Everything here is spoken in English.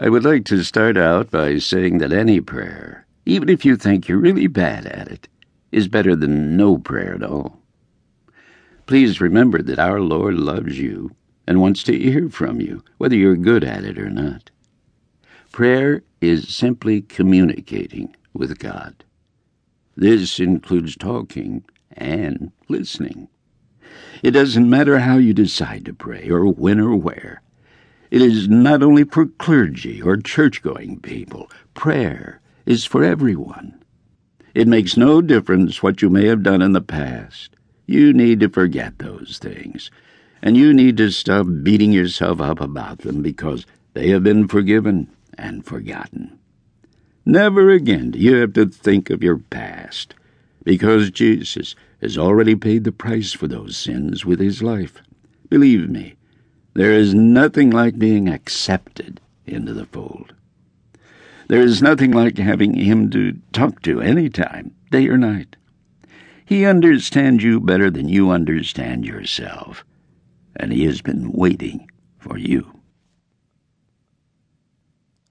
I would like to start out by saying that any prayer, even if you think you're really bad at it, is better than no prayer at all. Please remember that our Lord loves you and wants to hear from you, whether you're good at it or not. Prayer is simply communicating with God. This includes talking and listening. It doesn't matter how you decide to pray or when or where. It is not only for clergy or church going people. Prayer is for everyone. It makes no difference what you may have done in the past. You need to forget those things. And you need to stop beating yourself up about them because they have been forgiven and forgotten. Never again do you have to think of your past because Jesus has already paid the price for those sins with his life. Believe me, there is nothing like being accepted into the fold. There is nothing like having him to talk to any time, day or night. He understands you better than you understand yourself, and he has been waiting for you.